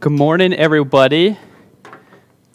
Good morning, everybody.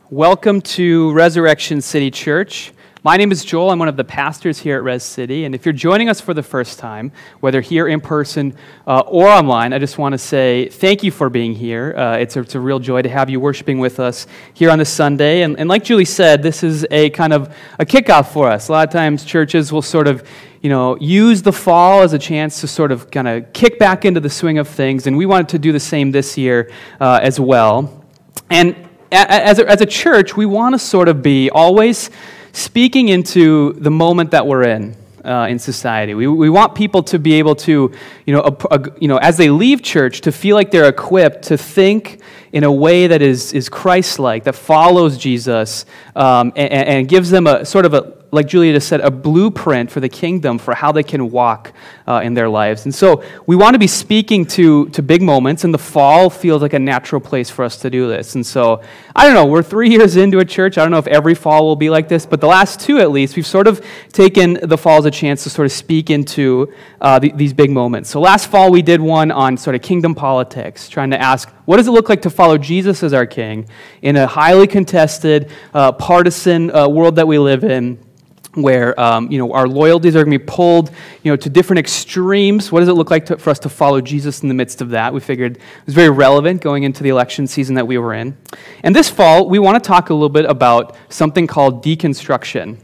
Welcome to Resurrection City Church. My name is Joel. I'm one of the pastors here at Res City. And if you're joining us for the first time, whether here in person uh, or online, I just want to say thank you for being here. Uh, it's, a, it's, a, real joy to have you worshiping with us here on this Sunday. And, and like Julie said, this is a kind of a kickoff for us. A lot of times churches will sort of you know, use the fall as a chance to sort of kind of kick back into the swing of things. And we wanted to do the same this year uh, as well. And as a, as a church, we want to sort of be always speaking into the moment that we're in. Uh, in society. We, we want people to be able to, you know, a, a, you know, as they leave church, to feel like they're equipped to think in a way that is, is Christ like, that follows Jesus, um, and, and, gives them a sort of a, like Julia just said, a blueprint for the kingdom for how they can walk uh, in their lives. And so we want to be speaking to, to big moments, and the fall feels like a natural place for us to do this. And so, I don't know, we're three years into a church. I don't know if every fall will be like this, but the last two at least, we've sort of taken the fall as a chance to sort of speak into uh, the, these big moments. So last fall, we did one on sort of kingdom politics, trying to ask, what does it look like to follow Jesus as our king in a highly contested, uh, partisan uh, world that we live in? Where um, you know, our loyalties are going to be pulled you know, to different extremes. What does it look like to, for us to follow Jesus in the midst of that? We figured it was very relevant going into the election season that we were in. And this fall, we want to talk a little bit about something called deconstruction.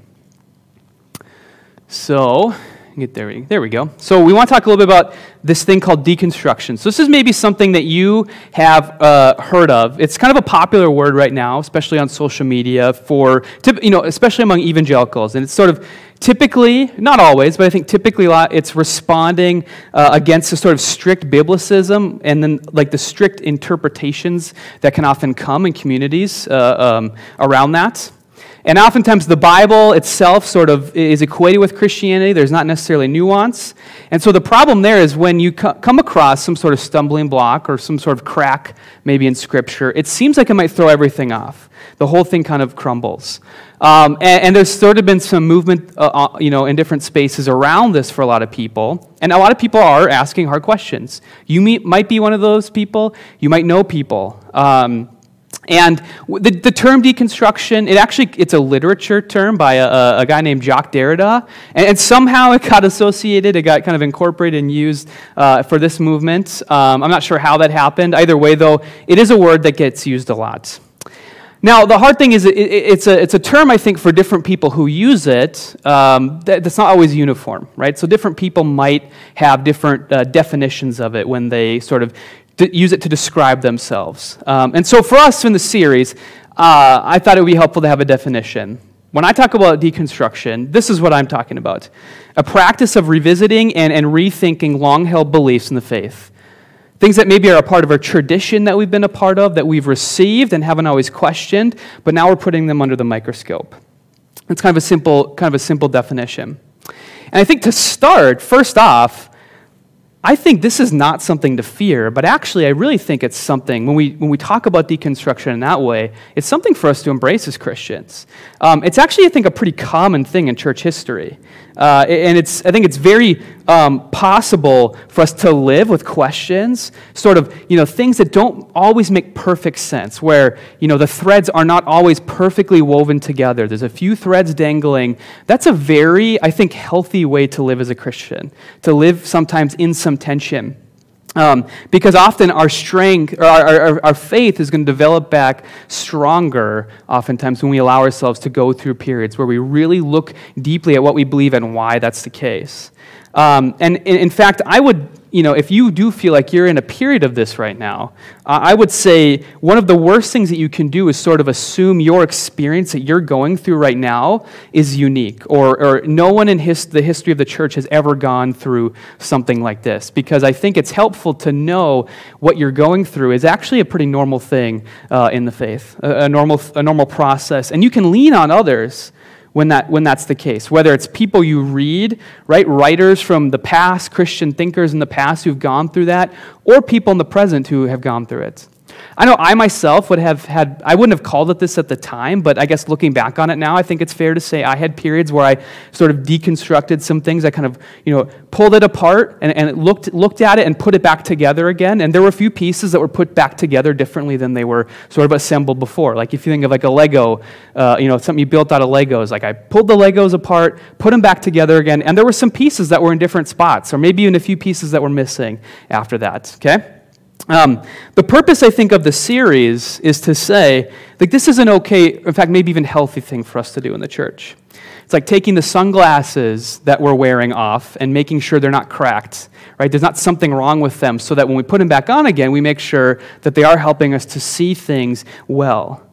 So, get there. There we go. So we want to talk a little bit about this thing called deconstruction. So this is maybe something that you have uh, heard of. It's kind of a popular word right now, especially on social media for, you know, especially among evangelicals. And it's sort of typically, not always, but I think typically it's responding uh, against a sort of strict biblicism and then like the strict interpretations that can often come in communities uh, um, around that. And oftentimes the Bible itself sort of is equated with Christianity. There's not necessarily nuance. And so the problem there is when you come across some sort of stumbling block or some sort of crack, maybe in Scripture, it seems like it might throw everything off. The whole thing kind of crumbles. Um, and, and, there's sort of been some movement, uh, uh, you know, in different spaces around this for a lot of people. And a lot of people are asking hard questions. You meet, might be one of those people. You might know people. Um, and the, the term deconstruction, it actually, it's a literature term by a, a guy named Jacques Derrida. And, and, somehow it got associated, it got kind of incorporated and used uh, for this movement. Um, I'm not sure how that happened. Either way, though, it is a word that gets used a lot. Now, the hard thing is, it, it's, a, it's a term, I think, for different people who use it um, that, that's not always uniform, right? So, different people might have different uh, definitions of it when they sort of use it to describe themselves. Um, and so for us in the series, uh, I thought it would be helpful to have a definition. When I talk about deconstruction, this is what I'm talking about a practice of revisiting and, and rethinking long held beliefs in the faith. Things that maybe are a part of our tradition that we've been a part of, that we've received and haven't always questioned, but now we're putting them under the microscope. It's kind of a simple, kind of a simple definition. And I think to start, first off, I think this is not something to fear, but actually, I really think it's something, when we, when we talk about deconstruction in that way, it's something for us to embrace as Christians. Um, it's actually, I think, a pretty common thing in church history. Uh, and it's, I think it's very um, possible for us to live with questions, sort of, you know, things that don't always make perfect sense, where, you know, the threads are not always perfectly woven together. There's a few threads dangling. That's a very, I think, healthy way to live as a Christian, to live sometimes in some tension. Um, because often our strength, or our, our, our, faith is going to develop back stronger, oftentimes, when we allow ourselves to go through periods where we really look deeply at what we believe and why that's the case. Um, and in fact, I would you know, if you do feel like you're in a period of this right now, uh, I would say one of the worst things that you can do is sort of assume your experience that you're going through right now is unique, or, or no one in his, the history of the church has ever gone through something like this. Because I think it's helpful to know what you're going through is actually a pretty normal thing uh, in the faith, a, a, normal, a normal process. And you can lean on others when, that, when that's the case. Whether it's people you read, right, writers from the past, Christian thinkers in the past who've gone through that, or people in the present who have gone through it. I know I myself would have had, I wouldn't have called it this at the time, but I guess looking back on it now, I think it's fair to say I had periods where I sort of deconstructed some things. I kind of, you know, pulled it apart and, and looked, looked at it and put it back together again. And there were a few pieces that were put back together differently than they were sort of assembled before. Like if you think of like a Lego, uh, you know, something you built out of Legos, like I pulled the Legos apart, put them back together again, and there were some pieces that were in different spots, or maybe even a few pieces that were missing after that, okay? Um, the purpose, I think, of the series is to say, like, this is an okay, in fact, maybe even healthy thing for us to do in the church. It's like taking the sunglasses that we're wearing off and making sure they're not cracked, right? There's not something wrong with them, so that when we put them back on again, we make sure that they are helping us to see things well.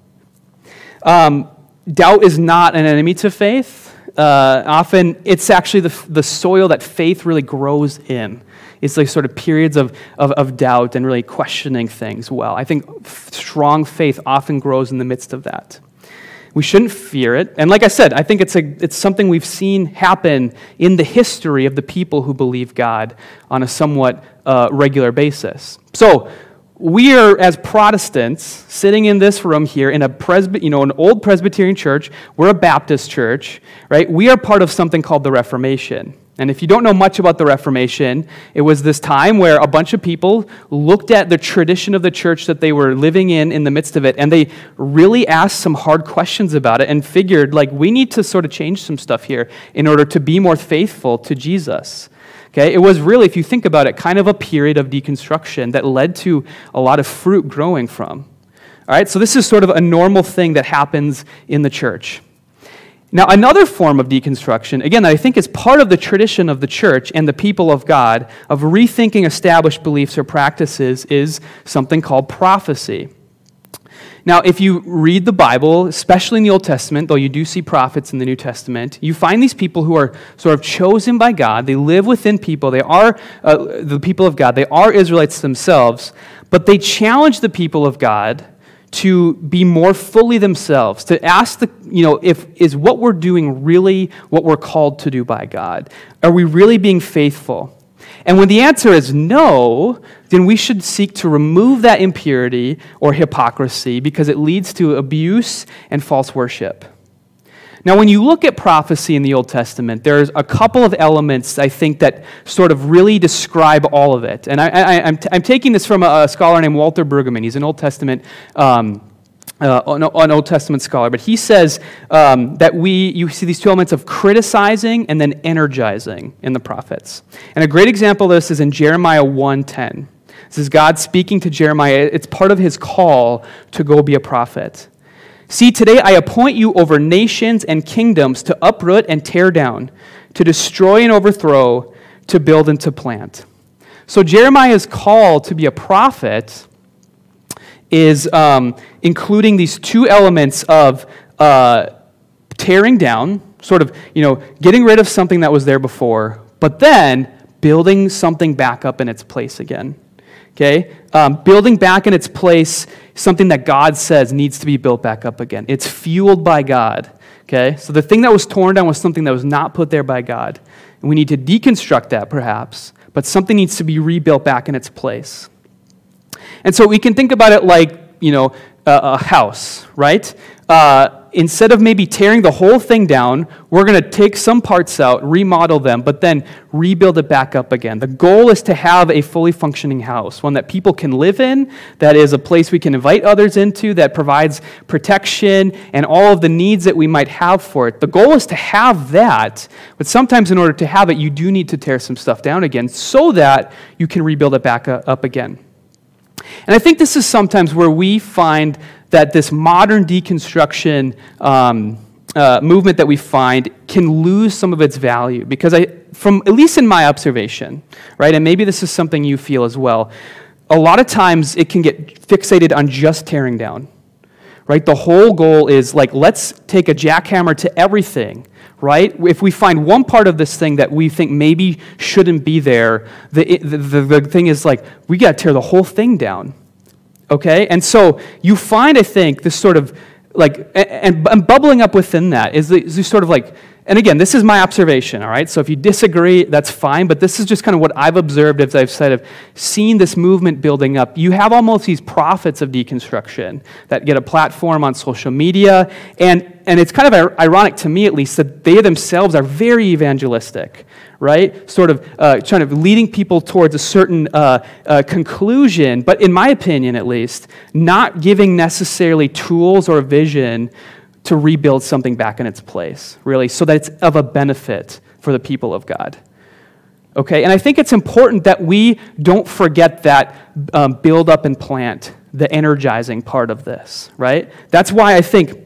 Um, doubt is not an enemy to faith. Uh, often, it's actually the, the soil that faith really grows in. It's like sort of periods of, of, of doubt and really questioning things well. I think strong faith often grows in the midst of that. We shouldn't fear it. And like I said, I think it's, a, it's something we've seen happen in the history of the people who believe God on a somewhat uh, regular basis. So, we are, as Protestants, sitting in this room here in a presby- you know, an old Presbyterian church. We're a Baptist church, right? We are part of something called the Reformation. And if you don't know much about the Reformation, it was this time where a bunch of people looked at the tradition of the church that they were living in in the midst of it, and they really asked some hard questions about it and figured, like, we need to sort of change some stuff here in order to be more faithful to Jesus. Okay? It was really, if you think about it, kind of a period of deconstruction that led to a lot of fruit growing from. All right? So this is sort of a normal thing that happens in the church. Now, another form of deconstruction, again, that I think is part of the tradition of the church and the people of God of rethinking established beliefs or practices, is something called prophecy. Now, if you read the Bible, especially in the Old Testament, though you do see prophets in the New Testament, you find these people who are sort of chosen by God. They live within people. They are uh, the people of God. They are Israelites themselves, but they challenge the people of God to be more fully themselves, to ask the, you know, if is what we're doing really what we're called to do by God? Are we really being faithful? And when the answer is no, then we should seek to remove that impurity or hypocrisy because it leads to abuse and false worship. Now, when you look at prophecy in the Old Testament, there's a couple of elements I think that sort of really describe all of it. And I, am taking this from a, a, scholar named Walter Brueggemann. He's an Old Testament. Um, uh, an, an, Old Testament scholar, but he says um, that we you see these two elements of criticizing and then energizing in the prophets. And a great example of this is in Jeremiah 1:10. This is God speaking to Jeremiah. It's part of his call to go be a prophet. See, today I appoint you over nations and kingdoms to uproot and tear down, to destroy and overthrow, to build and to plant. So Jeremiah's call to be a prophet is um, including these two elements of uh, tearing down, sort of, you know, getting rid of something that was there before, but then building something back up in its place again. Okay? Um, building back in its place something that God says needs to be built back up again. It's fueled by God. Okay? So the thing that was torn down was something that was not put there by God. And we need to deconstruct that perhaps, but something needs to be rebuilt back in its place. And so we can think about it like, you know, a, a house, right? Uh, instead of maybe tearing the whole thing down, we're going to take some parts out, remodel them, but then rebuild it back up again. The goal is to have a fully functioning house, one that people can live in, that is a place we can invite others into, that provides protection and all of the needs that we might have for it. The goal is to have that, but sometimes in order to have it, you do need to tear some stuff down again so that you can rebuild it back up again. And I think this is sometimes where we find that this modern deconstruction um, uh, movement that we find can lose some of its value because I, from at least in my observation, right, and maybe this is something you feel as well. A lot of times it can get fixated on just tearing down, right? The whole goal is like let's take a jackhammer to everything, right? If we find one part of this thing that we think maybe shouldn't be there, the, the, the, the thing is like we got to tear the whole thing down Okay? And so you find, I think, this sort of like, and, and bubbling up within that is this sort of like and again, this is my observation, all right? So if you disagree, that's fine, but this is just kind of what I've observed as I've said of seen this movement building up. You have almost these prophets of deconstruction that get a platform on social media, and, and it's kind of ironic to me at least that they themselves are very evangelistic, right? Sort of uh, trying to leading people towards a certain uh, uh, conclusion, but in my opinion at least, not giving necessarily tools or vision to rebuild something back in its place, really, so that it's of a benefit for the people of God. Okay, and I think it's important that we don't forget that um, build up and plant, the energizing part of this, right? That's why I think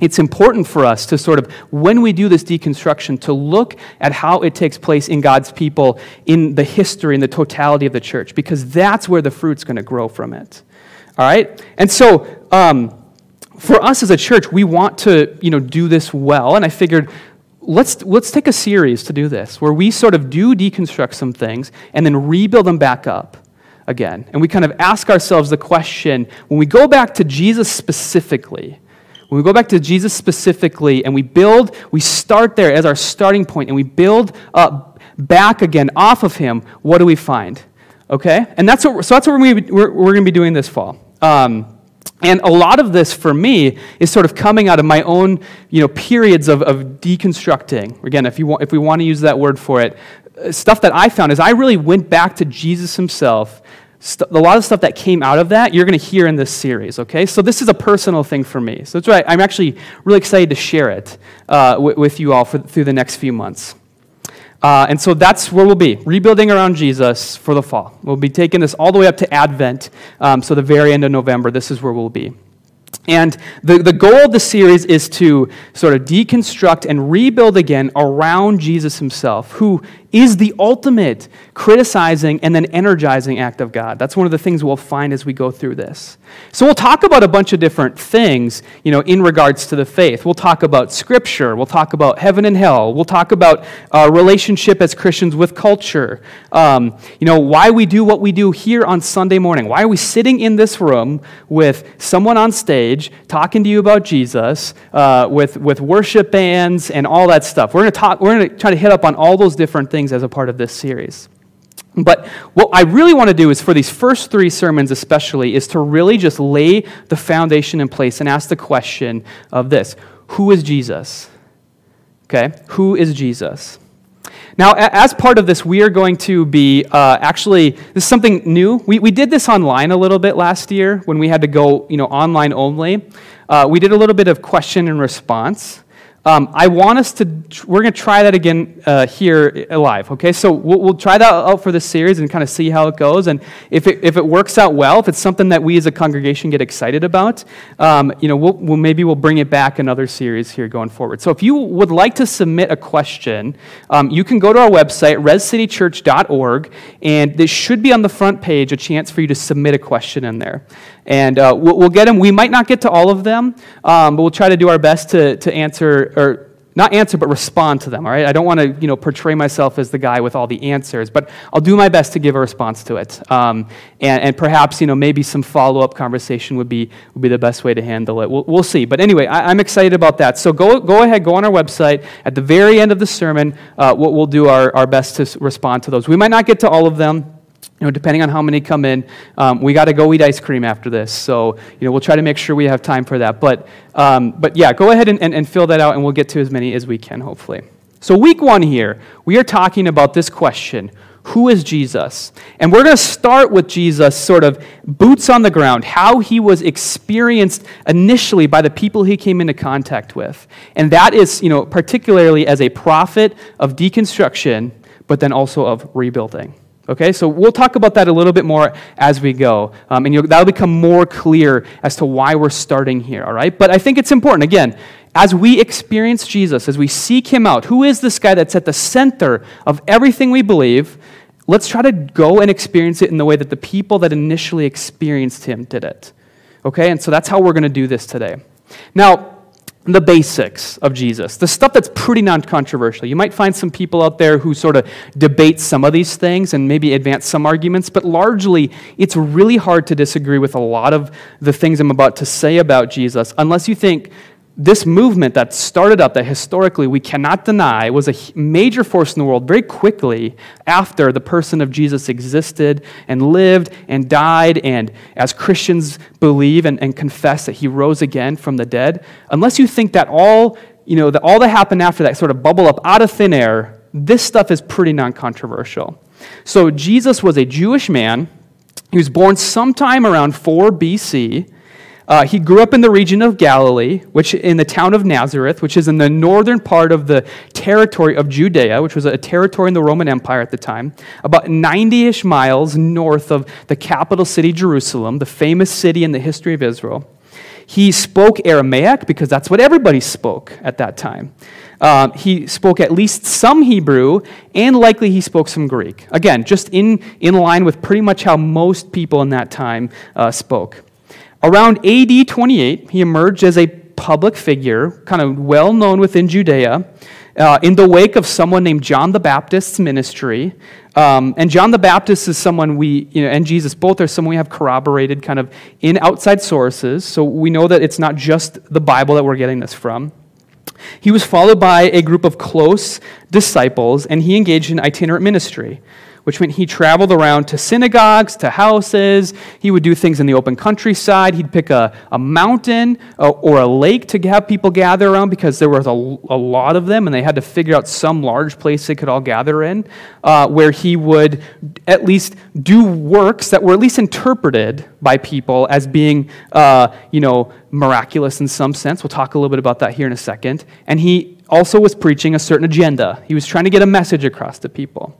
it's important for us to sort of, when we do this deconstruction, to look at how it takes place in God's people, in the history and the totality of the church, because that's where the fruit's going to grow from it. All right? And so, um, for us as a church, we want to, you know, do this well, and I figured let's, let's take a series to do this, where we sort of do deconstruct some things and then rebuild them back up again. And we kind of ask ourselves the question when we go back to Jesus specifically, when we go back to Jesus specifically and we build, we start there as our starting point and we build up back again off of him, what do we find? Okay? And that's what, so that's what we're, we're, going to be doing this fall. Um, and a lot of this for me is sort of coming out of my own you know, periods of, of deconstructing. Again, if, you want, if we want to use that word for it, uh, stuff that I found is I really went back to Jesus himself. St- a lot of stuff that came out of that, you're going to hear in this series, okay? So this is a personal thing for me. So that's right. I'm actually really excited to share it uh, w- with you all for, through the next few months. Uh, and so that's where we'll be, rebuilding around Jesus for the fall. We'll be taking this all the way up to Advent, um, so the very end of November, this is where we'll be. And the, the goal of the series is to sort of deconstruct and rebuild again around Jesus himself, who is the ultimate criticizing and then energizing act of God. That's one of the things we'll find as we go through this. So we'll talk about a bunch of different things, you know, in regards to the faith. We'll talk about scripture, we'll talk about heaven and hell, we'll talk about our relationship as Christians with culture. Um, you know, why we do what we do here on Sunday morning. Why are we sitting in this room with someone on stage talking to you about Jesus, uh, with with worship bands and all that stuff. We're going to talk we're going to try to hit up on all those different things things as a part of this series. But what I really want to do is for these first three sermons, especially, is to really just lay the foundation in place and ask the question of this Who is Jesus? Okay, who is Jesus? Now, as part of this, we are going to be uh, actually, this is something new. We, we did this online a little bit last year when we had to go you know, online only. Uh, we did a little bit of question and response. Um, I want us to, we're going to try that again uh, here live, okay? So we'll, we'll, try that out for this series and kind of see how it goes. And if it, if it works out well, if it's something that we as a congregation get excited about, um, you know, we'll, we'll, maybe we'll bring it back another series here going forward. So if you would like to submit a question, um, you can go to our website, rescitychurch.org, and there should be on the front page a chance for you to submit a question in there. And uh, we'll, we'll, get them. We might not get to all of them, um, but we'll try to do our best to, to answer, or not answer, but respond to them, all right? I don't want to, you know, portray myself as the guy with all the answers, but I'll do my best to give a response to it. Um, and, and, perhaps, you know, maybe some follow-up conversation would be, would be the best way to handle it. We'll, we'll see. But anyway, I, am excited about that. So go, go ahead, go on our website. At the very end of the sermon, uh, we'll, we'll do our, our best to respond to those. We might not get to all of them you know, depending on how many come in, um, we got to go eat ice cream after this. So, you know, we'll try to make sure we have time for that. But, um, but yeah, go ahead and, and, and fill that out, and we'll get to as many as we can, hopefully. So, week one here, we are talking about this question Who is Jesus? And we're going to start with Jesus, sort of boots on the ground, how he was experienced initially by the people he came into contact with. And that is, you know, particularly as a prophet of deconstruction, but then also of rebuilding. Okay, so we'll talk about that a little bit more as we go. Um, and that'll become more clear as to why we're starting here, all right? But I think it's important, again, as we experience Jesus, as we seek him out, who is this guy that's at the center of everything we believe? Let's try to go and experience it in the way that the people that initially experienced him did it. Okay, and so that's how we're going to do this today. Now, the basics of Jesus, the stuff that's pretty non controversial. You might find some people out there who sort of debate some of these things and maybe advance some arguments, but largely it's really hard to disagree with a lot of the things I'm about to say about Jesus unless you think this movement that started up, that historically we cannot deny, was a major force in the world very quickly after the person of Jesus existed and lived and died, and as Christians believe and, and confess that he rose again from the dead. Unless you think that all, you know, that all that happened after that sort of bubble up out of thin air, this stuff is pretty non controversial. So Jesus was a Jewish man. He was born sometime around 4 BC. Uh, he grew up in the region of Galilee, which in the town of Nazareth, which is in the northern part of the territory of Judea, which was a territory in the Roman Empire at the time, about 90 ish miles north of the capital city, Jerusalem, the famous city in the history of Israel. He spoke Aramaic because that's what everybody spoke at that time. Uh, he spoke at least some Hebrew, and likely he spoke some Greek. Again, just in, in line with pretty much how most people in that time uh, spoke. Around AD 28, he emerged as a public figure, kind of well known within Judea, uh, in the wake of someone named John the Baptist's ministry. Um, and John the Baptist is someone we, you know, and Jesus both are someone we have corroborated kind of in outside sources. So we know that it's not just the Bible that we're getting this from. He was followed by a group of close disciples, and he engaged in itinerant ministry which meant he traveled around to synagogues, to houses. He would do things in the open countryside. He'd pick a, a mountain uh, or a lake to have people gather around because there was a, a lot of them and they had to figure out some large place they could all gather in, uh, where he would at least do works that were at least interpreted by people as being, uh, you know, miraculous in some sense. We'll talk a little bit about that here in a second. And he also was preaching a certain agenda. He was trying to get a message across to people.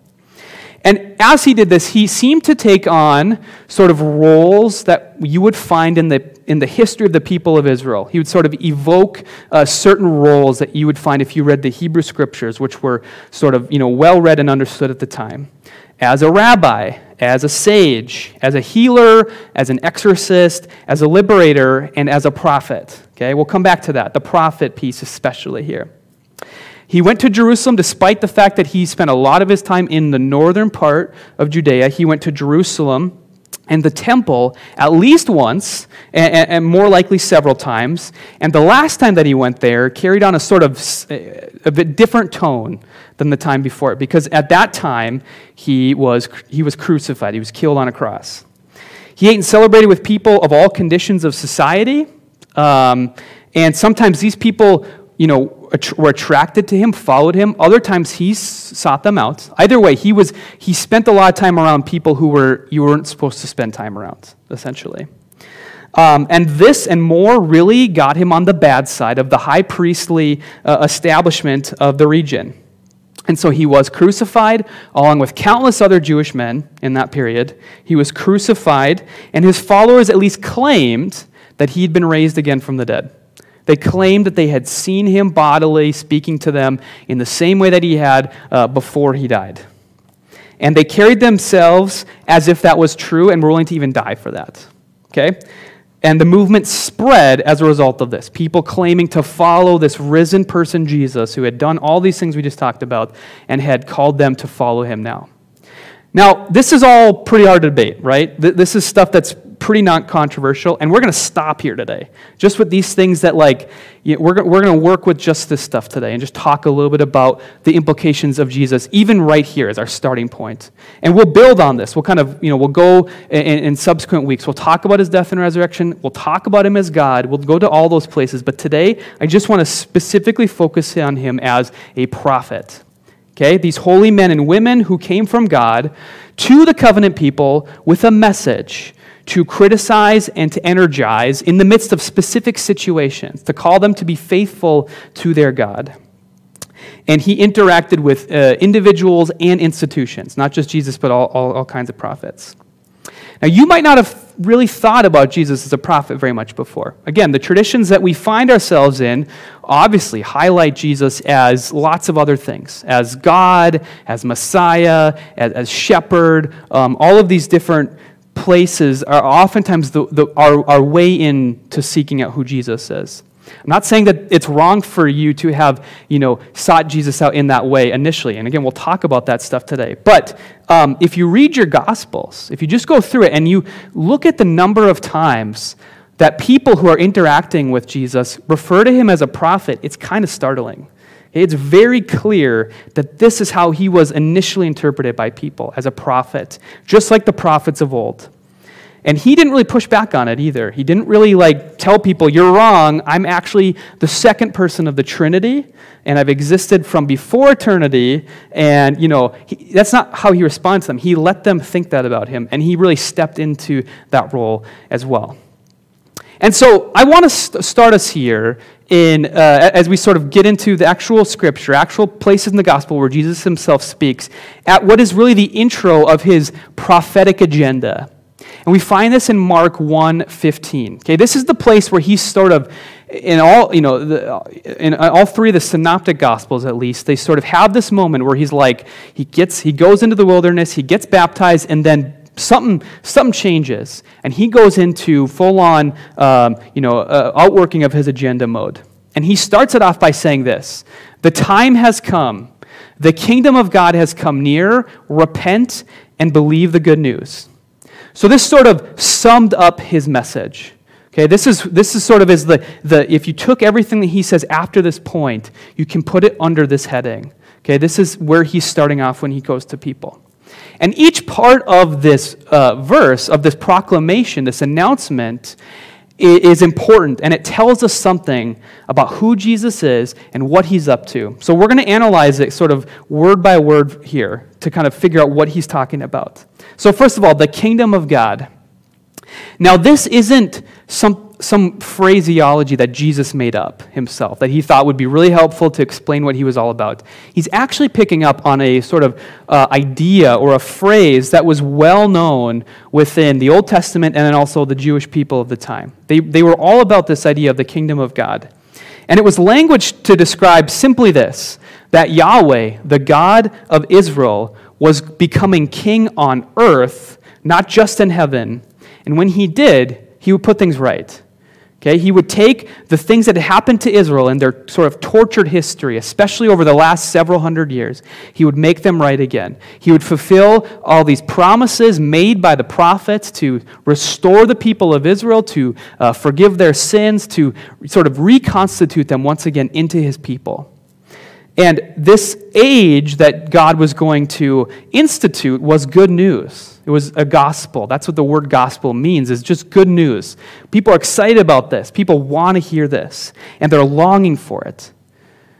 And as he did this, he seemed to take on sort of roles that you would find in the, in the history of the people of Israel. He would sort of evoke uh, certain roles that you would find if you read the Hebrew scriptures, which were sort of you know, well read and understood at the time. As a rabbi, as a sage, as a healer, as an exorcist, as a liberator, and as a prophet. Okay, we'll come back to that, the prophet piece especially here. He went to Jerusalem despite the fact that he spent a lot of his time in the northern part of Judea. He went to Jerusalem and the temple at least once, and, and, more likely several times. And the last time that he went there carried on a sort of a bit different tone than the time before because at that time he was, he was crucified, he was killed on a cross. He ate and celebrated with people of all conditions of society. Um, and sometimes these people, you know, were attracted to him, followed him. Other times he sought them out. Either way, he was he spent a lot of time around people who were you weren't supposed to spend time around, essentially. Um, and this and more really got him on the bad side of the high priestly uh, establishment of the region. And so he was crucified along with countless other Jewish men in that period. He was crucified, and his followers at least claimed that he'd been raised again from the dead. They claimed that they had seen him bodily speaking to them in the same way that he had uh, before he died. And they carried themselves as if that was true and were willing to even die for that. Okay? And the movement spread as a result of this. People claiming to follow this risen person, Jesus, who had done all these things we just talked about and had called them to follow him now. Now, this is all pretty hard to debate, right? This is stuff that's pretty non controversial, and we're going to stop here today. Just with these things that, like, you know, we're, we're going to work with just this stuff today and just talk a little bit about the implications of Jesus, even right here as our starting point. And we'll build on this. We'll kind of, you know, we'll go in, in subsequent weeks. We'll talk about his death and resurrection. We'll talk about him as God. We'll go to all those places. But today, I just want to specifically focus on him as a prophet. Okay? These holy men and women who came from God to the covenant people with a message to criticize and to energize in the midst of specific situations, to call them to be faithful to their God. And he interacted with uh, individuals and institutions, not just Jesus, but all, all, all kinds of prophets. Now, you might not have really thought about Jesus as a prophet very much before. Again, the traditions that we find ourselves in obviously highlight Jesus as lots of other things as God, as Messiah, as, as shepherd, um, all of these different places are oftentimes the, the, our, our way into seeking out who Jesus is. I'm not saying that it's wrong for you to have, you know, sought Jesus out in that way initially. And again, we'll talk about that stuff today. But um, if you read your Gospels, if you just go through it and you look at the number of times that people who are interacting with Jesus refer to him as a prophet, it's kind of startling. It's very clear that this is how he was initially interpreted by people as a prophet, just like the prophets of old. And he didn't really push back on it either. He didn't really like tell people, you're wrong. I'm actually the second person of the Trinity, and I've existed from before eternity. And, you know, he, that's not how he responds to them. He let them think that about him, and he really stepped into that role as well. And so I want to st- start us here in, uh, as we sort of get into the actual scripture, actual places in the gospel where Jesus himself speaks, at what is really the intro of his prophetic agenda. And we find this in Mark 1:15. Okay, this is the place where he's sort of in all, you know, the, in all three of the synoptic gospels at least, they sort of have this moment where he's like, he gets, he goes into the wilderness, he gets baptized, and then something, something changes, and he goes into full on, um, you know, uh, outworking of his agenda mode. And he starts it off by saying this The time has come, the kingdom of God has come near, repent and believe the good news. So this sort of summed up his message. Okay, this is, this is sort of as the, the, if you took everything that he says after this point, you can put it under this heading. Okay, this is where he's starting off when he goes to people. And each part of this uh, verse, of this proclamation, this announcement, is important and it tells us something about who Jesus is and what he's up to. So we're going to analyze it sort of word by word here to kind of figure out what he's talking about. So, first of all, the kingdom of God. Now, this isn't some some phraseology that Jesus made up himself that he thought would be really helpful to explain what he was all about. He's actually picking up on a sort of uh, idea or a phrase that was well known within the Old Testament and then also the Jewish people of the time. They, they were all about this idea of the kingdom of God. And it was language to describe simply this that Yahweh, the God of Israel, was becoming king on earth, not just in heaven. And when he did, he would put things right. Okay, he would take the things that had happened to Israel in their sort of tortured history, especially over the last several hundred years. He would make them right again. He would fulfill all these promises made by the prophets to restore the people of Israel, to uh, forgive their sins, to sort of reconstitute them once again into his people. And this age that God was going to institute was good news. It was a gospel. That's what the word gospel means, is just good news. People are excited about this. People want to hear this, and they're longing for it.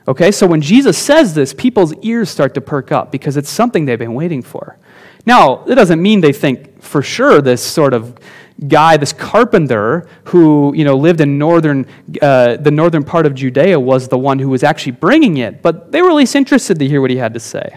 Okay, so when Jesus says this, people's ears start to perk up because it's something they've been waiting for. Now, it doesn't mean they think for sure this sort of guy, this carpenter who you know lived in northern, uh, the northern part of Judea, was the one who was actually bringing it. But they were at least interested to hear what he had to say.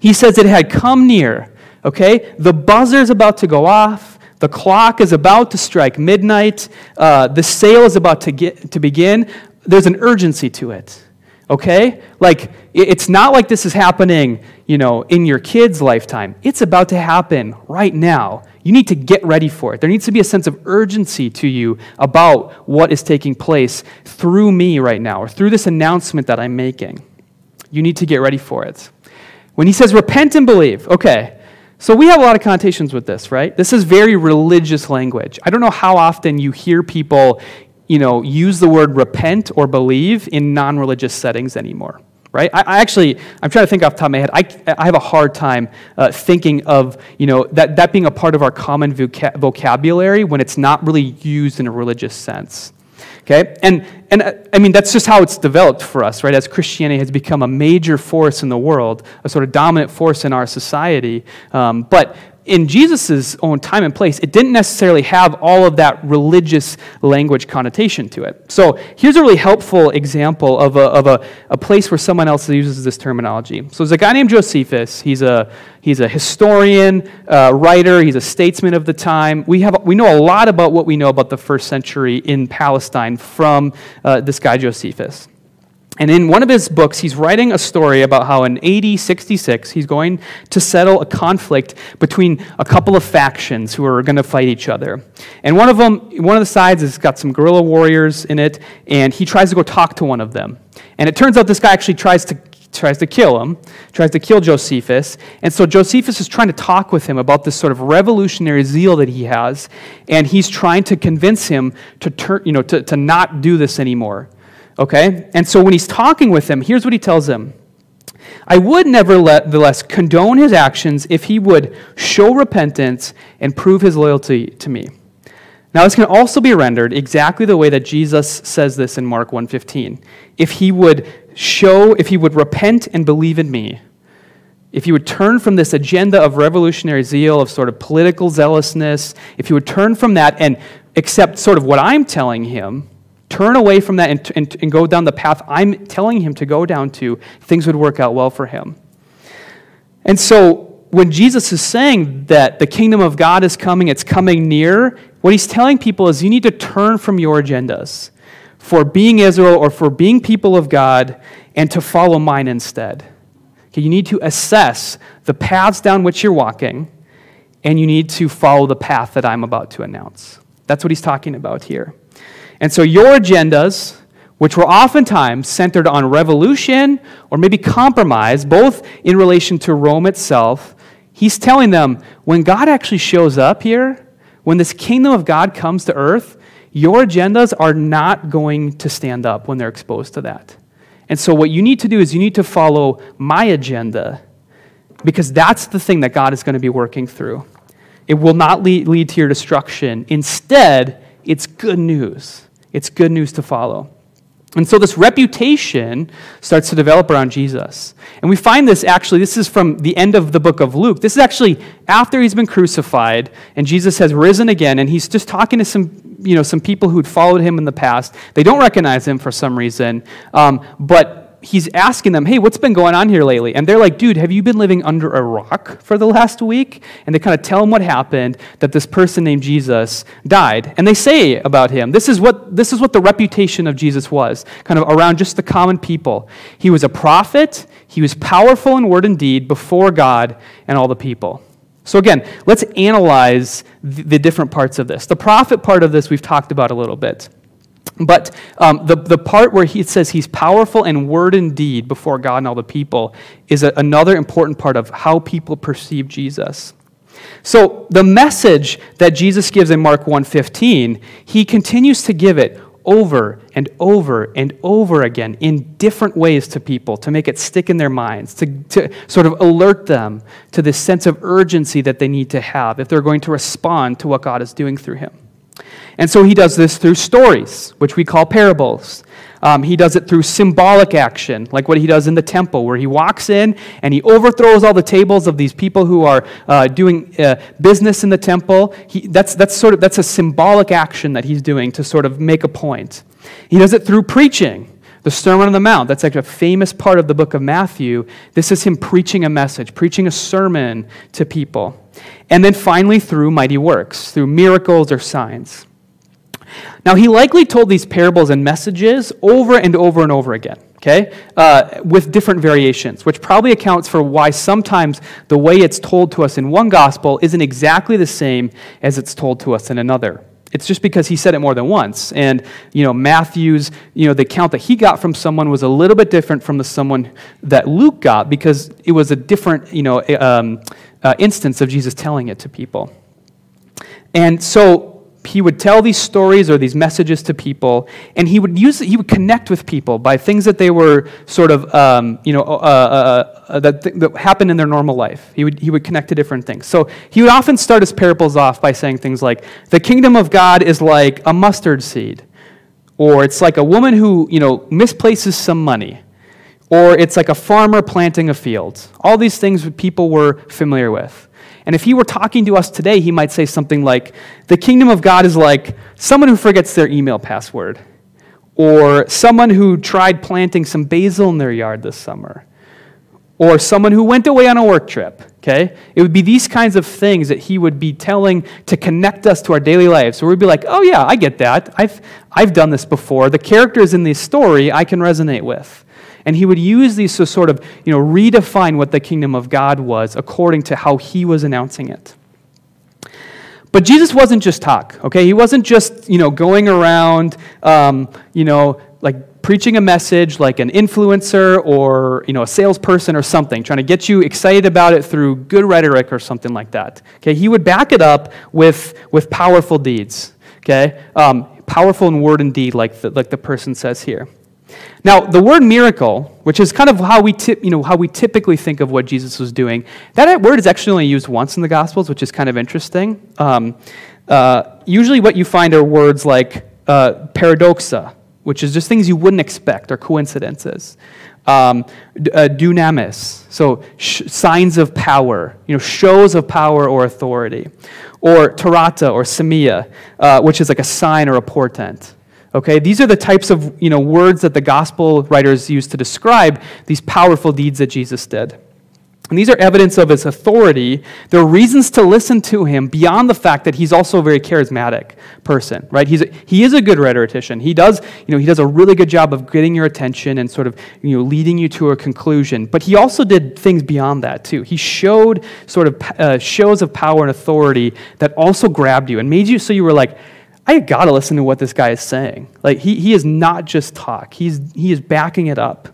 He says it had come near. Okay, the buzzer's about to go off. The clock is about to strike midnight. Uh, the sale is about to get to begin. There's an urgency to it. Okay, like it's not like this is happening, you know, in your kid's lifetime. It's about to happen right now. You need to get ready for it. There needs to be a sense of urgency to you about what is taking place through me right now or through this announcement that I'm making. You need to get ready for it. When he says repent and believe, okay, so we have a lot of connotations with this, right? This is very religious language. I don't know how often you hear people, you know, use the word repent or believe in non religious settings anymore right? I, I, actually, I'm trying to think off the top of my head. I, I have a hard time uh, thinking of, you know, that, that being a part of our common voca- vocabulary when it's not really used in a religious sense. Okay? And, and uh, I mean, that's just how it's developed for us, right? As Christianity has become a major force in the world, a sort of dominant force in our society. Um, but in Jesus' own time and place, it didn't necessarily have all of that religious language connotation to it. So here's a really helpful example of a, of a, a place where someone else uses this terminology. So there's a guy named Josephus. He's a, he's a historian, uh, writer, he's a statesman of the time. We, have, we know a lot about what we know about the first century in Palestine from uh, this guy Josephus. And in one of his books, he's writing a story about how in AD 66, he's going to settle a conflict between a couple of factions who are going to fight each other. And one of them, one of the sides has got some guerrilla warriors in it, and he tries to go talk to one of them. And it turns out this guy actually tries to tries to kill him, tries to kill Josephus. And so Josephus is trying to talk with him about this sort of revolutionary zeal that he has, and he's trying to convince him to turn, you know, to, to not do this anymore. Okay? And so when he's talking with him, here's what he tells him. I would nevertheless condone his actions if he would show repentance and prove his loyalty to me. Now, this can also be rendered exactly the way that Jesus says this in Mark 1:15. If he would show, if he would repent and believe in me, if he would turn from this agenda of revolutionary zeal, of sort of political zealousness, if he would turn from that and accept sort of what I'm telling him, turn away from that and, and, and go down the path I'm telling him to go down to, things would work out well for him. And so, when Jesus is saying that the kingdom of God is coming, it's coming near, what he's telling people is you need to turn from your agendas for being Israel or for being people of God and to follow mine instead. Okay, you need to assess the paths down which you're walking, and you need to follow the path that I'm about to announce. That's what he's talking about here. And so your agendas, which were oftentimes centered on revolution or maybe compromise, both in relation to Rome itself, he's telling them when God actually shows up here, when this kingdom of God comes to earth, your agendas are not going to stand up when they're exposed to that. And so, what you need to do is you need to follow my agenda because that's the thing that God is going to be working through. It will not lead, to your destruction. Instead, it's good news. It's good news to follow. And so this reputation starts to develop around Jesus. And we find this actually, this is from the end of the book of Luke. This is actually after he's been crucified and Jesus has risen again, and he's just talking to some, you know, some people who'd followed him in the past. They don't recognize him for some reason, um, but he's asking them, hey, what's been going on here lately? And they're like, dude, have you been living under a rock for the last week? And they kind of tell him what happened, that this person named Jesus died. And they say about him, this is what, this is what the reputation of Jesus was, kind of around just the common people. He was a prophet, he was powerful in word and deed before God and all the people. So, again, let's analyze the different parts of this. The prophet part of this we've talked about a little bit. But um, the, the part where he says he's powerful in word and deed before God and all the people is a, another important part of how people perceive Jesus. So the message that Jesus gives in Mark 1:15, he continues to give it over and over and over again in different ways to people to make it stick in their minds, to, to sort of alert them to this sense of urgency that they need to have if they're going to respond to what God is doing through him. And so he does this through stories, which we call parables. Um, he does it through symbolic action, like what he does in the temple, where he walks in and he overthrows all the tables of these people who are uh, doing uh, business in the temple. He, that's, that's, sort of, that's a symbolic action that he's doing to sort of make a point. He does it through preaching. The Sermon on the Mount, that's like a famous part of the book of Matthew. This is him preaching a message, preaching a sermon to people. And then finally, through mighty works, through miracles or signs. Now, he likely told these parables and messages over and over and over again, okay, uh, with different variations, which probably accounts for why sometimes the way it's told to us in one gospel isn't exactly the same as it's told to us in another. It's just because he said it more than once. And, you know, Matthew's, you know, the account that he got from someone was a little bit different from the someone that Luke got because it was a different, you know, um, uh, instance of Jesus telling it to people. And so he would tell these stories or these messages to people, and he would use he would connect with people by things that they were sort of um, you know uh, uh, uh, that, th- that happened in their normal life. He would he would connect to different things. So he would often start his parables off by saying things like, "The kingdom of God is like a mustard seed," or "It's like a woman who you know misplaces some money." Or it's like a farmer planting a field. All these things people were familiar with. And if he were talking to us today, he might say something like, The kingdom of God is like someone who forgets their email password, or someone who tried planting some basil in their yard this summer, or someone who went away on a work trip. Okay? It would be these kinds of things that he would be telling to connect us to our daily lives. So we'd be like, oh, yeah, I get that. I've, I've done this before. The characters in this story I can resonate with. And he would use these to sort of you know, redefine what the kingdom of God was according to how he was announcing it. But Jesus wasn't just talk, okay? He wasn't just, you know, going around, um, you know, like preaching a message like an influencer or you know, a salesperson or something, trying to get you excited about it through good rhetoric or something like that. Okay, he would back it up with, with powerful deeds. Okay, um, powerful in word and deed, like the, like the person says here. Now, the word miracle, which is kind of how we, tip, you know, how we typically think of what Jesus was doing, that word is actually only used once in the Gospels, which is kind of interesting. Um, uh, usually, what you find are words like uh, paradoxa, which is just things you wouldn't expect or coincidences. Um, uh, dunamis, so sh- signs of power, you know, shows of power or authority. Or terata or semia, uh, which is like a sign or a portent. Okay, these are the types of you know, words that the gospel writers use to describe these powerful deeds that Jesus did. And these are evidence of his authority. There are reasons to listen to him beyond the fact that he's also a very charismatic person, right? He's a, he is a good rhetorician. He does, you know, he does a really good job of getting your attention and sort of, you know, leading you to a conclusion. But he also did things beyond that too. He showed sort of uh, shows of power and authority that also grabbed you and made you so you were like, I gotta listen to what this guy is saying. Like he, he is not just talk. He's he is backing it up.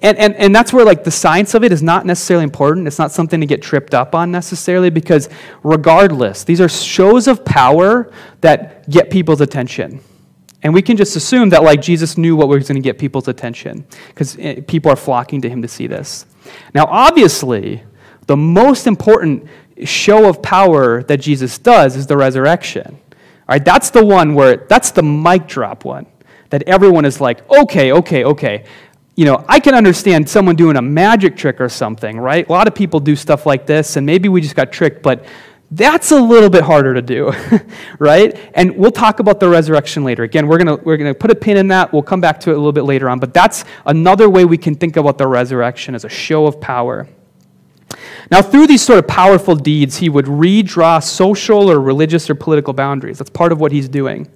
And, and, and that's where like the science of it is not necessarily important. It's not something to get tripped up on necessarily because regardless, these are shows of power that get people's attention. And we can just assume that like Jesus knew what was going to get people's attention because eh, people are flocking to him to see this. Now, obviously, the most important show of power that Jesus does is the resurrection. All right, that's the one where that's the mic drop one that everyone is like, okay, okay, okay you know, I can understand someone doing a magic trick or something, right? A lot of people do stuff like this, and maybe we just got tricked, but that's a little bit harder to do, right? And we'll talk about the resurrection later. Again, we're to we're gonna put a pin in that. We'll come back to it a little bit later on, but that's another way we can think about the resurrection as a show of power. Now, through these sort of powerful deeds, he would redraw social or religious or political boundaries. That's part of what he's doing.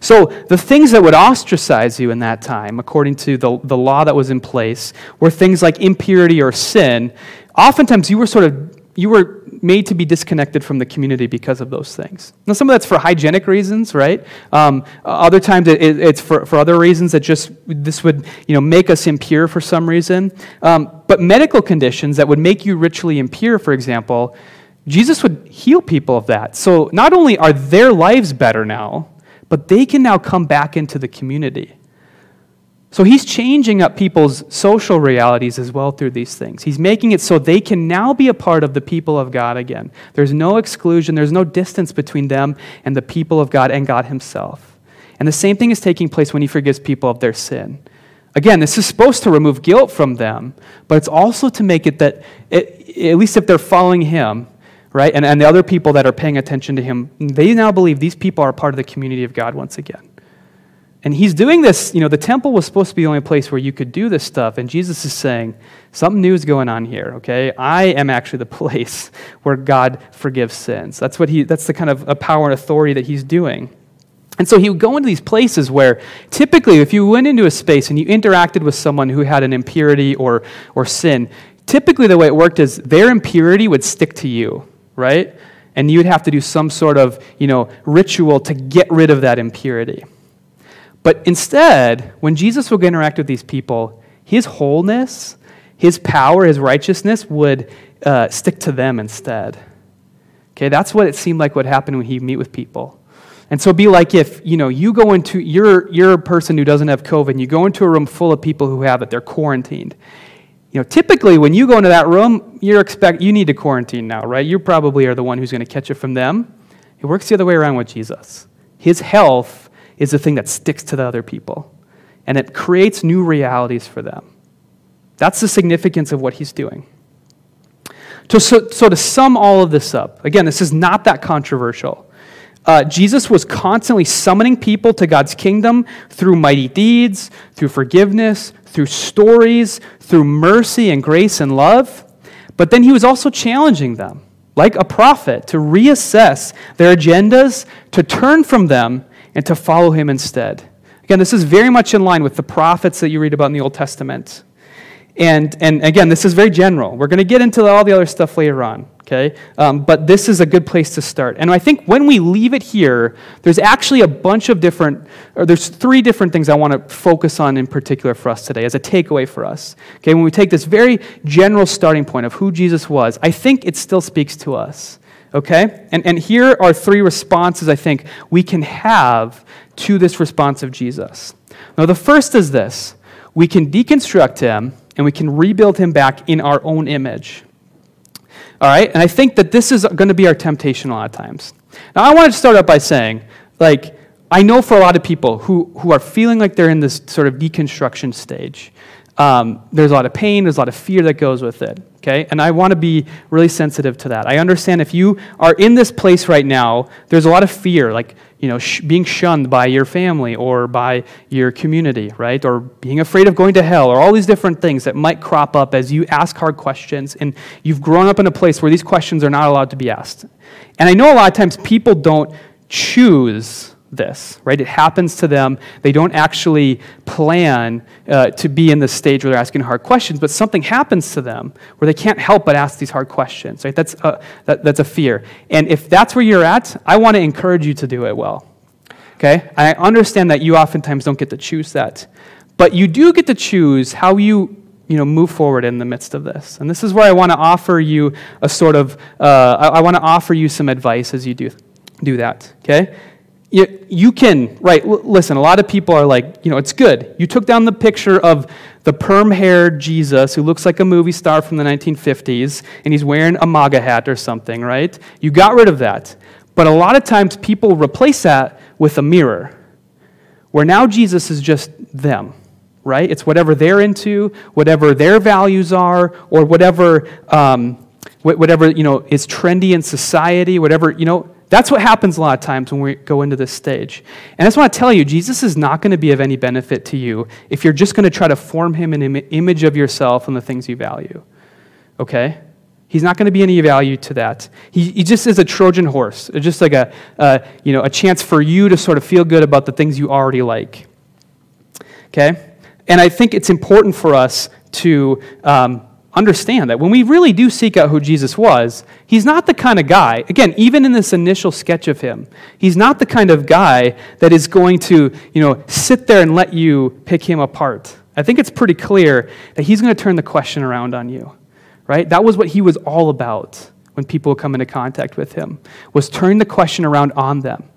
So, the things that would ostracize you in that time, according to the, the law that was in place, were things like impurity or sin. Oftentimes, you were sort of you were made to be disconnected from the community because of those things. Now, some of that's for hygienic reasons, right? Um, other times it, it's for, for other reasons that just this would you know, make us impure for some reason. Um, but medical conditions that would make you ritually impure, for example, Jesus would heal people of that. So not only are their lives better now, but they can now come back into the community. So he's changing up people's social realities as well through these things. He's making it so they can now be a part of the people of God again. There's no exclusion, there's no distance between them and the people of God and God Himself. And the same thing is taking place when He forgives people of their sin. Again, this is supposed to remove guilt from them, but it's also to make it that, it, at least if they're following Him, right, and, and the other people that are paying attention to Him, they now believe these people are part of the community of God once again. And he's doing this, you know, the temple was supposed to be the only place where you could do this stuff. And Jesus is saying, something new is going on here, okay? I am actually the place where God forgives sins. That's what he, that's the kind of a power and authority that he's doing. And so he would go into these places where typically, if you went into a space and you interacted with someone who had an impurity or, or sin, typically the way it worked is their impurity would stick to you, right? And you'd have to do some sort of, you know, ritual to get rid of that impurity. But instead, when Jesus would interact with these people, his wholeness, his power, his righteousness would uh, stick to them instead. Okay, that's what it seemed like would happen when he meet with people. And so be like if, you know, you go into, you're, you're a person who doesn't have COVID, and you go into a room full of people who have it, they're quarantined. You know, typically when you go into that room, you're expect, you need to quarantine now, right? You probably are the one who's going to catch it from them. It works the other way around with Jesus. His health is the thing that sticks to the other people, and it creates new realities for them. That's the significance of what he's doing. So, so, so to sum all of this up, again, this is not that controversial. Uh, Jesus was constantly summoning people to God's kingdom through mighty deeds, through forgiveness, through stories, through mercy and grace and love. But then he was also challenging them, like a prophet, to reassess their agendas, to turn from them, and to follow him instead. Again, this is very much in line with the prophets that you read about in the Old Testament. And, and again, this is very general. We're going to get into all the other stuff later on, okay? Um, but this is a good place to start. And I think when we leave it here, there's actually a bunch of different, or there's three different things I want to focus on in particular for us today as a takeaway for us. Okay, when we take this very general starting point of who Jesus was, I think it still speaks to us. Okay? And, and here are three responses I think we can have to this response of Jesus. Now, the first is this we can deconstruct him and we can rebuild him back in our own image. All right? And I think that this is going to be our temptation a lot of times. Now, I want to start out by saying, like, I know for a lot of people who, who are feeling like they're in this sort of deconstruction stage, um, there's a lot of pain, there's a lot of fear that goes with it, okay? And I want to be really sensitive to that. I understand if you are in this place right now, there's a lot of fear, like, you know, sh- being shunned by your family or by your community, right? Or being afraid of going to hell, or all these different things that might crop up as you ask hard questions, and you've grown up in a place where these questions are not allowed to be asked. And I know a lot of times people don't choose this, right? It happens to them. They don't actually plan uh, to be in this stage where they're asking hard questions, but something happens to them where they can't help but ask these hard questions, right? That's a, that, that's a fear. And if that's where you're at, I want to encourage you to do it well, okay? I understand that you oftentimes don't get to choose that, but you do get to choose how you you know, move forward in the midst of this. And this is where I want to offer you a sort of, uh, I, I want to offer you some advice as you do, do that, okay? You, you can, right, l- listen, a lot of people are like, you know, it's good. You took down the picture of the perm haired Jesus who looks like a movie star from the 1950s and he's wearing a MAGA hat or something, right? You got rid of that. But a lot of times people replace that with a mirror, where now Jesus is just them, right? It's whatever they're into, whatever their values are, or whatever, um, whatever you know, is trendy in society, whatever, you know, that's what happens a lot of times when we go into this stage. And I just want to tell you, Jesus is not going to be of any benefit to you if you're just going to try to form him an Im- image of yourself and the things you value. Okay? He's not going to be any value to that. He, he just is a Trojan horse, it's just like a, uh, you know, a chance for you to sort of feel good about the things you already like. Okay? And I think it's important for us to um, understand that when we really do seek out who Jesus was, he's not the kind of guy, again, even in this initial sketch of him, he's not the kind of guy that is going to, you know, sit there and let you pick him apart. I think it's pretty clear that he's going to turn the question around on you, right? That was what he was all about when people come into contact with him, was turn the question around on them.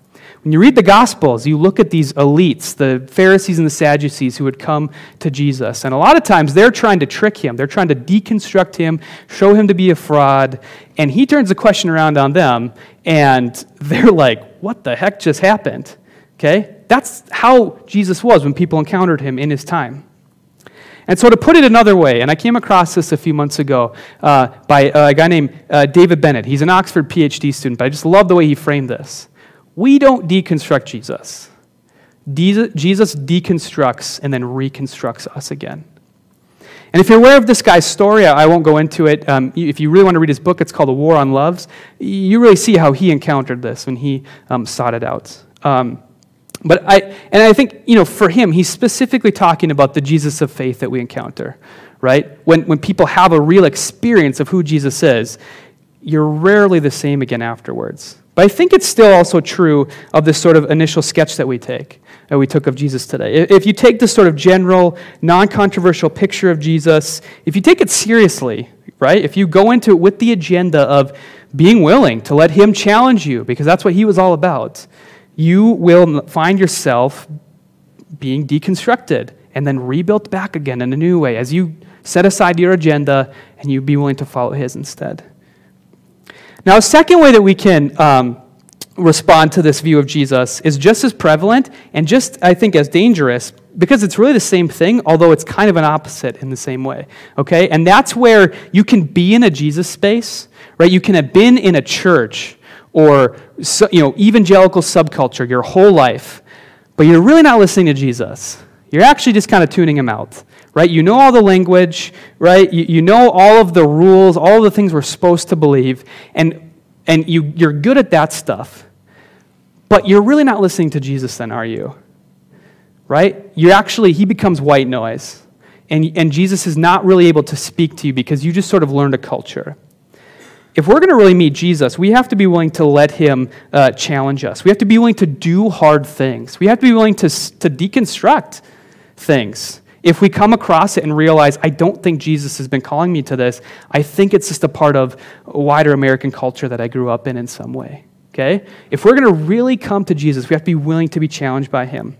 When you read the Gospels, you look at these elites, the Pharisees and the Sadducees who would come to Jesus. And a lot of times they're trying to trick him, they're trying to deconstruct him, show him to be a fraud. And he turns the question around on them, and they're like, what the heck just happened? Okay? That's how Jesus was when people encountered him in his time. And so, to put it another way, and I came across this a few months ago uh, by uh, a guy named uh, David Bennett. He's an Oxford PhD student, but I just love the way he framed this. We don't deconstruct Jesus. Jesus deconstructs and then reconstructs us again. And if you're aware of this guy's story, I won't go into it. Um, if you really want to read his book, it's called The War on Loves. You really see how he encountered this when he um, sought it out. Um, but I, and I think, you know, for him, he's specifically talking about the Jesus of faith that we encounter, right? When, when people have a real experience of who Jesus is, you're rarely the same again afterwards. But I think it's still also true of this sort of initial sketch that we take, that we took of Jesus today. If you take this sort of general, non controversial picture of Jesus, if you take it seriously, right? If you go into it with the agenda of being willing to let Him challenge you, because that's what He was all about, you will find yourself being deconstructed and then rebuilt back again in a new way as you set aside your agenda and you be willing to follow His instead. Now, a second way that we can um, respond to this view of Jesus is just as prevalent and just, I think, as dangerous because it's really the same thing, although it's kind of an opposite in the same way. Okay? And that's where you can be in a Jesus space, right? You can have been in a church or you know, evangelical subculture your whole life, but you're really not listening to Jesus. You're actually just kind of tuning him out right? You know all the language, right? You, you know all of the rules, all the things we're supposed to believe, and, and you, you're good at that stuff. But you're really not listening to Jesus, then, are you? Right? You're actually, he becomes white noise. and, and Jesus is not really able to speak to you because you just sort of learned a culture. If we're going to really meet Jesus, we have to be willing to let him uh, challenge us. We have to be willing to do hard things. We have to be willing to, to deconstruct things. If we come across it and realize, I don't think Jesus has been calling me to this, I think it's just a part of a wider American culture that I grew up in in some way. Okay? If we're going to really come to Jesus, we have to be willing to be challenged by him.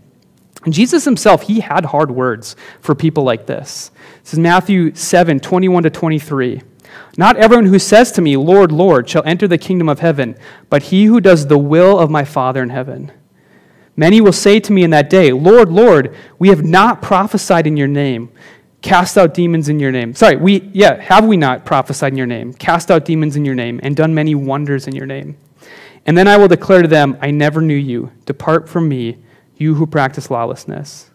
And Jesus himself, he had hard words for people like this. This is Matthew 7 21 to 23. Not everyone who says to me, Lord, Lord, shall enter the kingdom of heaven, but he who does the will of my Father in heaven. Many will say to me in that day, Lord, Lord, we have not prophesied in your name, cast out demons in your name. Sorry, we, yeah, have we not prophesied in your name, cast out demons in your name, and done many wonders in your name? And then I will declare to them, I never knew you. Depart from me, you who practice lawlessness.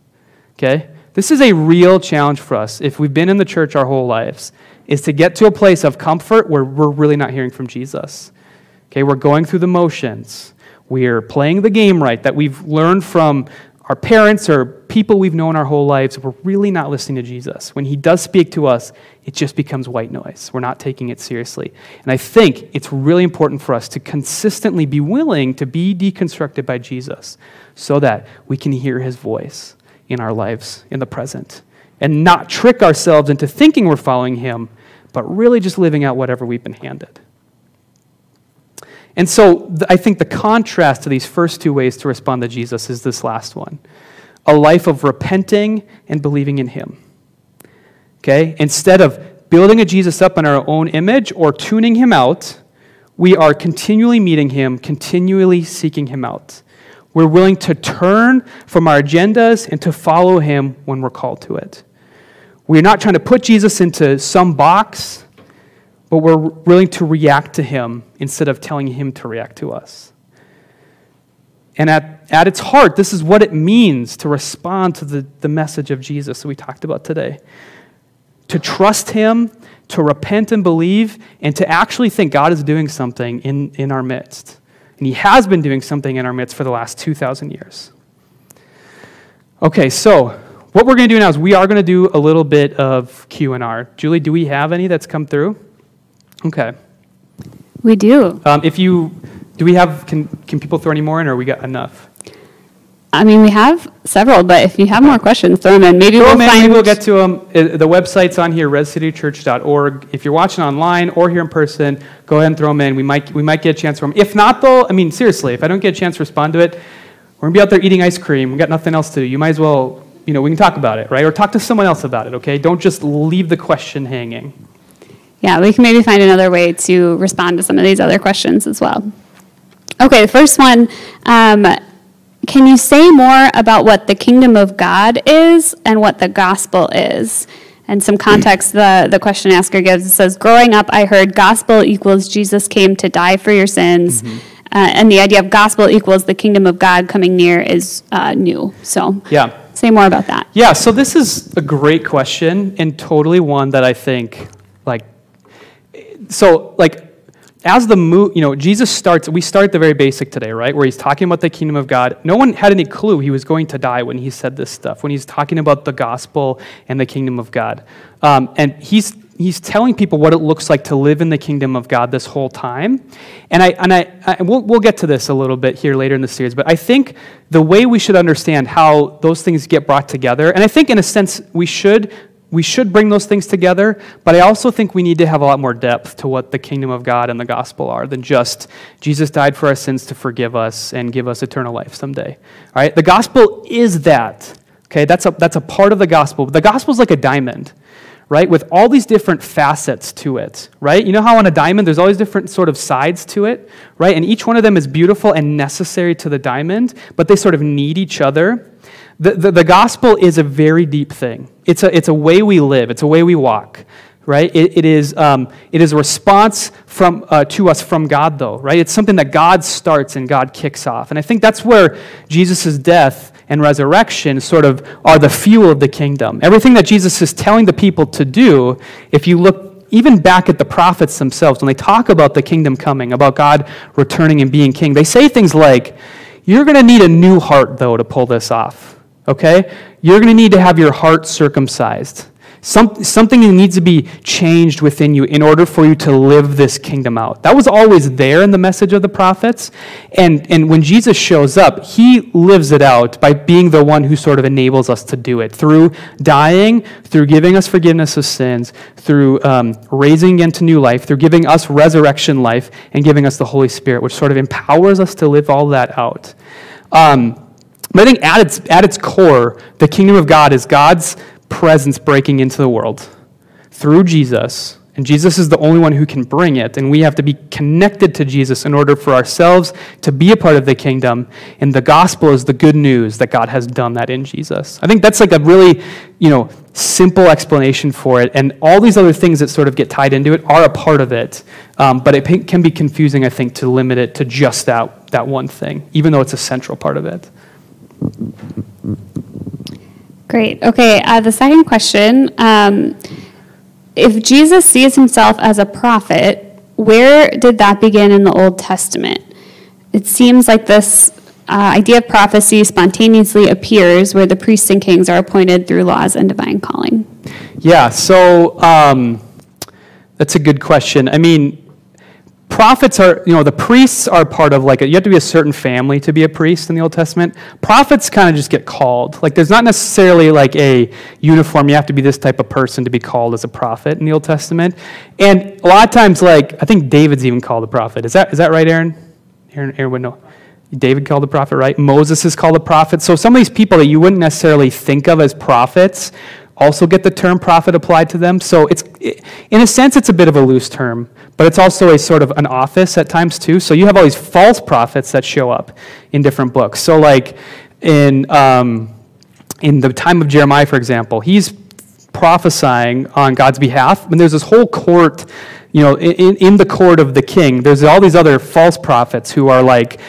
Okay? This is a real challenge for us if we've been in the church our whole lives, is to get to a place of comfort where we're really not hearing from Jesus. Okay, we're going through the motions. We're playing the game right that we've learned from our parents or people we've known our whole lives. We're really not listening to Jesus. When he does speak to us, it just becomes white noise. We're not taking it seriously. And I think it's really important for us to consistently be willing to be deconstructed by Jesus so that we can hear his voice in our lives in the present and not trick ourselves into thinking we're following him, but really just living out whatever we've been handed. And so I think the contrast to these first two ways to respond to Jesus is this last one a life of repenting and believing in Him. Okay? Instead of building a Jesus up in our own image or tuning Him out, we are continually meeting Him, continually seeking Him out. We're willing to turn from our agendas and to follow Him when we're called to it. We're not trying to put Jesus into some box but we're willing to react to him instead of telling him to react to us. And at, at its heart, this is what it means to respond to the, the message of Jesus that we talked about today. To trust him, to repent and believe, and to actually think God is doing something in, in our midst. And he has been doing something in our midst for the last 2,000 years. Okay, so what we're going to do now is we are going to do a little bit of Q&R. Julie, do we have any that's come through? Okay. We do. Um, if you, do we have, can, can people throw any more in or we got enough? I mean, we have several, but if you have more questions, throw them in. Maybe throw we'll them find. Maybe we'll get to them. Uh, the website's on here, redcitychurch.org. If you're watching online or here in person, go ahead and throw them in. We might, we might get a chance for them. If not, though, I mean, seriously, if I don't get a chance to respond to it, we're going to be out there eating ice cream. We've got nothing else to do. You might as well, you know, we can talk about it, right? Or talk to someone else about it, okay? Don't just leave the question hanging. Yeah, we can maybe find another way to respond to some of these other questions as well. Okay, the first one um, Can you say more about what the kingdom of God is and what the gospel is? And some context the, the question asker gives it says, Growing up, I heard gospel equals Jesus came to die for your sins. Mm-hmm. Uh, and the idea of gospel equals the kingdom of God coming near is uh, new. So, yeah. Say more about that. Yeah, so this is a great question and totally one that I think so like as the move, you know, Jesus starts, we start the very basic today, right? Where he's talking about the kingdom of God. No one had any clue he was going to die when he said this stuff, when he's talking about the gospel and the kingdom of God. Um, and he's, he's telling people what it looks like to live in the kingdom of God this whole time. And, I, and I, I we'll, we'll get to this a little bit here later in the series, but I think the way we should understand how those things get brought together, and I think in a sense we should we should bring those things together, but I also think we need to have a lot more depth to what the kingdom of God and the gospel are than just Jesus died for our sins to forgive us and give us eternal life someday. All right? The gospel is that. Okay? That's a, that's a part of the gospel. The gospel is like a diamond, right? With all these different facets to it, right? You know how on a diamond there's all these different sort of sides to it, right? And each one of them is beautiful and necessary to the diamond, but they sort of need each other. The, the, the, gospel is a very deep thing. It's a, it's a way we live, it's a way we walk, right? it, it is, um, it is a response from, uh, to us from God, though, right? It's something that God starts and God kicks off. And I think that's where Jesus' death and resurrection sort of are the fuel of the kingdom. Everything that Jesus is telling the people to do, if you look even back at the prophets themselves, when they talk about the kingdom coming, about God returning and being king, they say things like, You're going to need a new heart, though, to pull this off okay? You're going to need to have your heart circumcised. Some, something needs to be changed within you in order for you to live this kingdom out. That was always there in the message of the prophets. And, and when Jesus shows up, he lives it out by being the one who sort of enables us to do it through dying, through giving us forgiveness of sins, through um, raising into new life, through giving us resurrection life, and giving us the Holy Spirit, which sort of empowers us to live all that out. Um, but I think at its, at its core, the kingdom of God is God's presence breaking into the world through Jesus. And Jesus is the only one who can bring it. And we have to be connected to Jesus in order for ourselves to be a part of the kingdom. And the gospel is the good news that God has done that in Jesus. I think that's like a really, you know, simple explanation for it. And all these other things that sort of get tied into it are a part of it. Um, but it can be confusing, I think, to limit it to just that, that one thing, even though it's a central part of it. Great. Okay, uh, the second question um, if Jesus sees himself as a prophet, where did that begin in the Old Testament? It seems like this uh, idea of prophecy spontaneously appears where the priests and kings are appointed through laws and divine calling. Yeah, so um, that's a good question. I mean, prophets are, you know, the priests are part of like, a, you have to be a certain family to be a priest in the Old Testament. Prophets kind of just get called. Like, there's not necessarily like a uniform, you have to be this type of person to be called as a prophet in the Old Testament. And a lot of times, like, I think David's even called a prophet. Is that, is that right, Aaron? Aaron, Aaron would know. David called a prophet, right? Moses is called a prophet. So some of these people that you wouldn't necessarily think of as prophets also get the term prophet applied to them. So it's, in a sense, it's a bit of a loose term, but it's also a sort of an office at times too. So you have all these false prophets that show up in different books. So like in, um, in the time of Jeremiah, for example, he's prophesying on God's behalf, and there's this whole court, you know, in, in the court of the king, there's all these other false prophets who are like,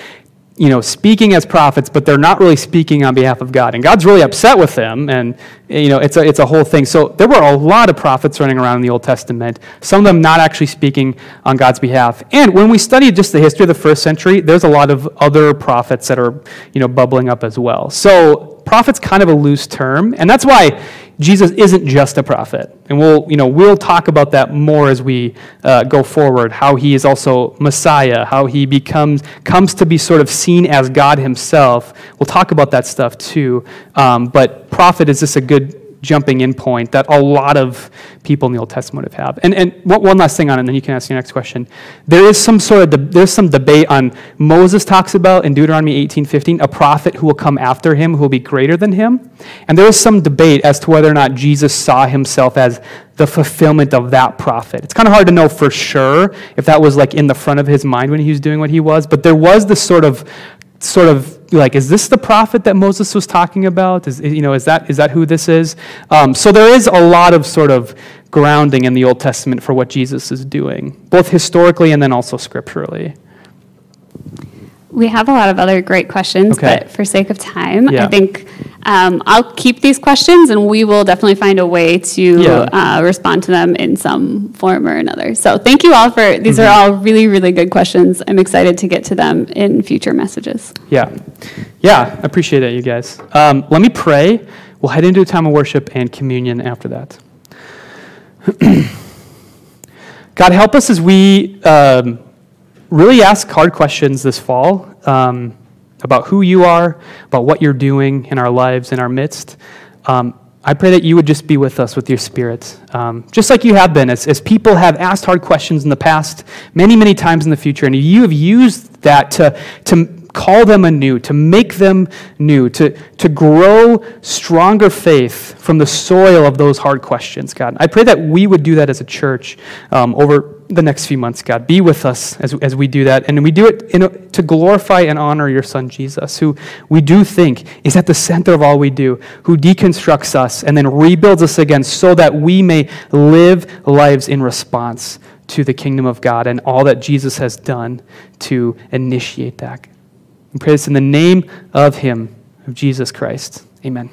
you know, speaking as prophets, but they're not really speaking on behalf of God. And God's really upset with them, and, you know, it's a, it's a whole thing. So there were a lot of prophets running around in the Old Testament, some of them not actually speaking on God's behalf. And when we study just the history of the first century, there's a lot of other prophets that are, you know, bubbling up as well. So prophet's kind of a loose term, and that's why Jesus isn't just a prophet. And we'll, you know, we'll talk about that more as we uh, go forward, how he is also Messiah, how he becomes, comes to be sort of seen as God himself. We'll talk about that stuff too. Um, but prophet is just a good jumping in point that a lot of people in the Old Testament have. And, and one last thing on it, and then you can ask your next question. There is some sort of, de- there's some debate on, Moses talks about in Deuteronomy 18.15, a prophet who will come after him who will be greater than him. And there is some debate as to whether or not Jesus saw himself as the fulfillment of that prophet. It's kind of hard to know for sure if that was like in the front of his mind when he was doing what he was, but there was this sort of sort of like, is this the prophet that Moses was talking about? Is, you know, is, that, is that who this is? Um, so there is a lot of sort of grounding in the Old Testament for what Jesus is doing, both historically and then also scripturally. We have a lot of other great questions, okay. but for sake of time, yeah. I think um, I'll keep these questions and we will definitely find a way to yeah. uh, respond to them in some form or another. So thank you all for these mm-hmm. are all really, really good questions. I'm excited to get to them in future messages. Yeah. Yeah, I appreciate it, you guys. Um, let me pray. We'll head into a time of worship and communion after that. God, help us as we. Um, really ask hard questions this fall um, about who you are, about what you're doing in our lives, in our midst. Um, I pray that you would just be with us with your spirit, um, just like you have been, as, as people have asked hard questions in the past, many, many times in the future, and you have used that to, to call them anew, to make them new, to, to grow stronger faith from the soil of those hard questions, God. I pray that we would do that as a church um, over the next few months, God. Be with us as, as we do that. And we do it in, to glorify and honor your son, Jesus, who we do think is at the center of all we do, who deconstructs us and then rebuilds us again so that we may live lives in response to the kingdom of God and all that Jesus has done to initiate that. We pray this in the name of Him, of Jesus Christ. Amen.